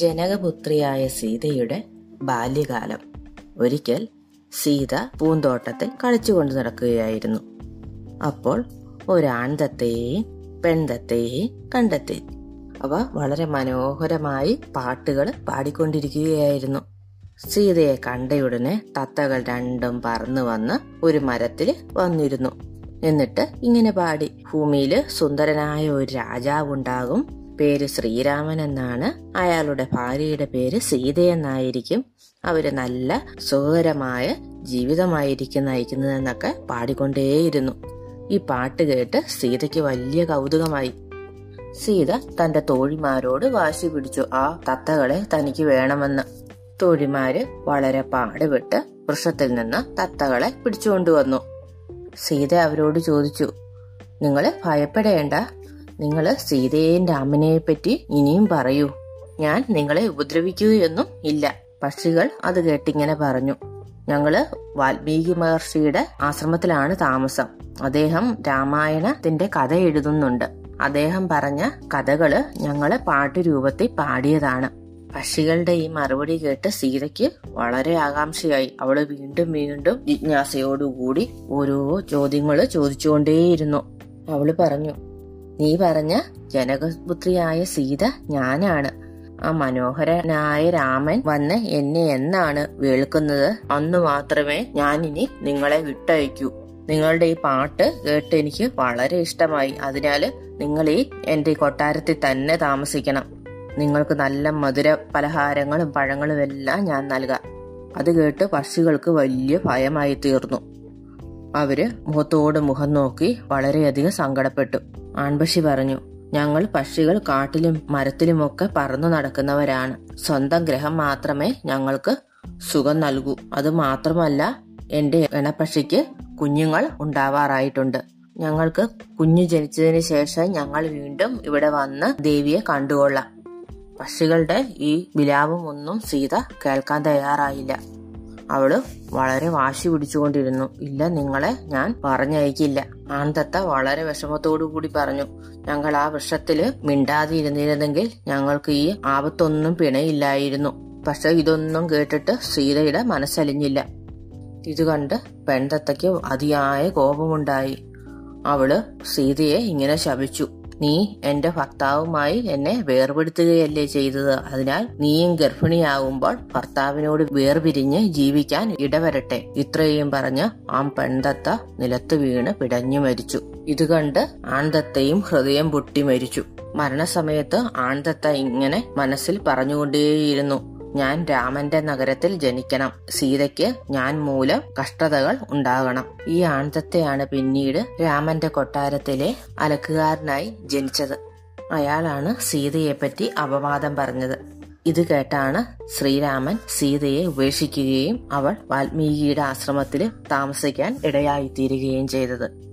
ജനകപുത്രിയായ സീതയുടെ ബാല്യകാലം. ഒരിക്കൽ സീത പൂന്തോട്ടത്തിൽ കളിച്ചുകൊണ്ട് നടക്കുകയായിരുന്നു. അപ്പോൾ ഒരാൺതത്തെയും പെൺതത്തെയും കണ്ടെത്തി. അവ വളരെ മനോഹരമായി പാട്ടുകൾ പാടിക്കൊണ്ടിരിക്കുകയായിരുന്നു. സീതയെ കണ്ടയുടനെ തത്തകൾ രണ്ടും പറന്നു വന്ന് ഒരു മരത്തിൽ വന്നിരുന്നു. എന്നിട്ട് ഇങ്ങനെ പാടി. ഭൂമിയിൽ സുന്ദരനായ ഒരു രാജാവുണ്ടാകും. പേര് ശ്രീരാമൻ എന്നാണ്. അയാളുടെ ഭാര്യയുടെ പേര് സീതയെന്നായിരിക്കും അവർ നല്ല സുഖകരമായ ജീവിതമായിരിക്കും നയിക്കുന്നതെന്നൊക്കെ പാടിക്കൊണ്ടേയിരുന്നു. ഈ പാട്ട് കേട്ട് സീതയ്ക്ക് വലിയ കൗതുകമായി. സീത തന്റെ തോഴിമാരോട് വാശി പിടിച്ചു. ആ തത്തകളെ തനിക്ക് വേണമെന്ന്. തോഴിമാര് വളരെ പാടുപെട്ട് വൃക്ഷത്തിൽ നിന്ന് തത്തകളെ പിടിച്ചുകൊണ്ടുവന്നു. സീത അവരോട് ചോദിച്ചു നിങ്ങൾ ഭയപ്പെടേണ്ട. നിങ്ങൾ സീതയെയും രാമനെയും പറ്റി ഇനിയും പറയൂ. ഞാൻ നിങ്ങളെ ഉപദ്രവിക്കുകയൊന്നും ഇല്ല. പക്ഷികൾ അത് കേട്ടിങ്ങനെ പറഞ്ഞു. ഞങ്ങൾ വാൽമീകി മഹർഷിയുടെ ആശ്രമത്തിലാണ് താമസം. അദ്ദേഹം രാമായണത്തിന്റെ കഥ എഴുതുന്നുണ്ട്. അദ്ദേഹം പറഞ്ഞ കഥകൾ ഞങ്ങൾ പാട്ടുരൂപത്തിൽ പാടിയതാണ്. പക്ഷികളുടെ ഈ മറുപടി കേട്ട് സീതയ്ക്ക് വളരെ ആകാംക്ഷയായി. അവൾ വീണ്ടും വീണ്ടും ജിജ്ഞാസയോടുകൂടി ഓരോ ചോദ്യങ്ങൾ ചോദിച്ചുകൊണ്ടേയിരുന്നു. അവൾ പറഞ്ഞു നീ പറഞ്ഞ ജനകപുത്രിയായ സീത ഞാനാണ്. ആ മനോഹരനായ രാമൻ വന്ന് എന്നെ എന്നാണ് വേൾക്കുന്നത്? അന്ന് മാത്രമേ ഞാനിനി നിങ്ങളെ വിട്ടയക്കൂ. നിങ്ങളുടെ ഈ പാട്ട് കേട്ട് എനിക്ക് വളരെ ഇഷ്ടമായി. അതിനാല് നിങ്ങൾ ഈ എന്റെ കൊട്ടാരത്തിൽ തന്നെ താമസിക്കണം. നിങ്ങൾക്ക് നല്ല മധുര പലഹാരങ്ങളും പഴങ്ങളും എല്ലാം ഞാൻ നൽകാം. അത് കേട്ട് പക്ഷികൾക്ക് വലിയ ഭയമായി തീർന്നു അവർ മുഖത്തോട് മുഖം നോക്കി വളരെയധികം സങ്കടപ്പെട്ടു. ആൺപക്ഷി പറഞ്ഞു ഞങ്ങൾ പക്ഷികൾ കാട്ടിലും മരത്തിലുമൊക്കെ പറന്നു നടക്കുന്നവരാണ്. സ്വന്തം ഗ്രഹം മാത്രമേ ഞങ്ങൾക്ക് സുഖം നൽകൂ. അത് മാത്രമല്ല എന്റെ ഇണപ്പക്ഷിക്ക് കുഞ്ഞുങ്ങൾ ഉണ്ടാവാറായിട്ടുണ്ട്. ഞങ്ങൾക്ക് കുഞ്ഞു ജനിച്ചതിന് ശേഷം ഞങ്ങൾ വീണ്ടും ഇവിടെ വന്ന് ദേവിയെ കണ്ടുകൊള്ളാം. പക്ഷികളുടെ ഈ വിലാപമൊന്നും സീത കേൾക്കാൻ തയ്യാറായില്ല. അവൾ വളരെ വാശി പിടിച്ചുകൊണ്ടിരുന്നു. ഇല്ല നിങ്ങളെ ഞാൻ പറഞ്ഞയക്കില്ല. ആൺതത്ത വളരെ വിഷമത്തോടു കൂടി പറഞ്ഞു ഞങ്ങൾ ആ വൃക്ഷത്തിൽ മിണ്ടാതെ ഇരുന്നിരുന്നെങ്കിൽ ഞങ്ങൾക്ക് ഈ ആപത്തൊന്നും പിണയില്ലായിരുന്നു. പക്ഷെ ഇതൊന്നും കേട്ടിട്ട് സീതയുടെ മനസ്സലിഞ്ഞില്ല. ഇത് കണ്ട് പെൺതത്തയ്ക്ക് അതിയായ കോപമുണ്ടായി. അവൾ സീതയെ ഇങ്ങനെ ശപിച്ചു. നീ എന്റെ ഭർത്താവുമായി എന്നെ വേർപെടുത്തുകയല്ലേ ചെയ്തത്. അതിനാൽ നീയും ഗർഭിണിയാകുമ്പോൾ ഭർത്താവിനോട് വേർപിരിഞ്ഞ് ജീവിക്കാൻ ഇടവരട്ടെ. ഇത്രയും പറഞ്ഞ് ആ പെൺതത്ത നിലത്ത് വീണ് പിടഞ്ഞു മരിച്ചു. ഇത് കണ്ട് ആൺതത്തയും ഹൃദയം പൊട്ടി മരിച്ചു. മരണസമയത്ത് ആൺതത്ത ഇങ്ങനെ മനസ്സിൽ പറഞ്ഞുകൊണ്ടേയിരുന്നു. ഞാൻ രാമന്റെ നഗരത്തിൽ ജനിക്കണം. സീതയ്ക്ക് ഞാൻ മൂലം കഷ്ടതകൾ ഉണ്ടാകണം. ഈ ആണ്ടത്തെയാണ് പിന്നീട് രാമന്റെ കൊട്ടാരത്തിലെ അലക്കുകാരനായി ജനിച്ചത്. അയാളാണ് സീതയെപ്പറ്റി അപവാദം പറഞ്ഞത്. ഇത് കേട്ടാണ് ശ്രീരാമൻ സീതയെ ഉപേക്ഷിക്കുകയും അവൾ വാൽമീകിയുടെ ആശ്രമത്തിൽ താമസിക്കാൻ ഇടയായിത്തീരുകയും ചെയ്തത്.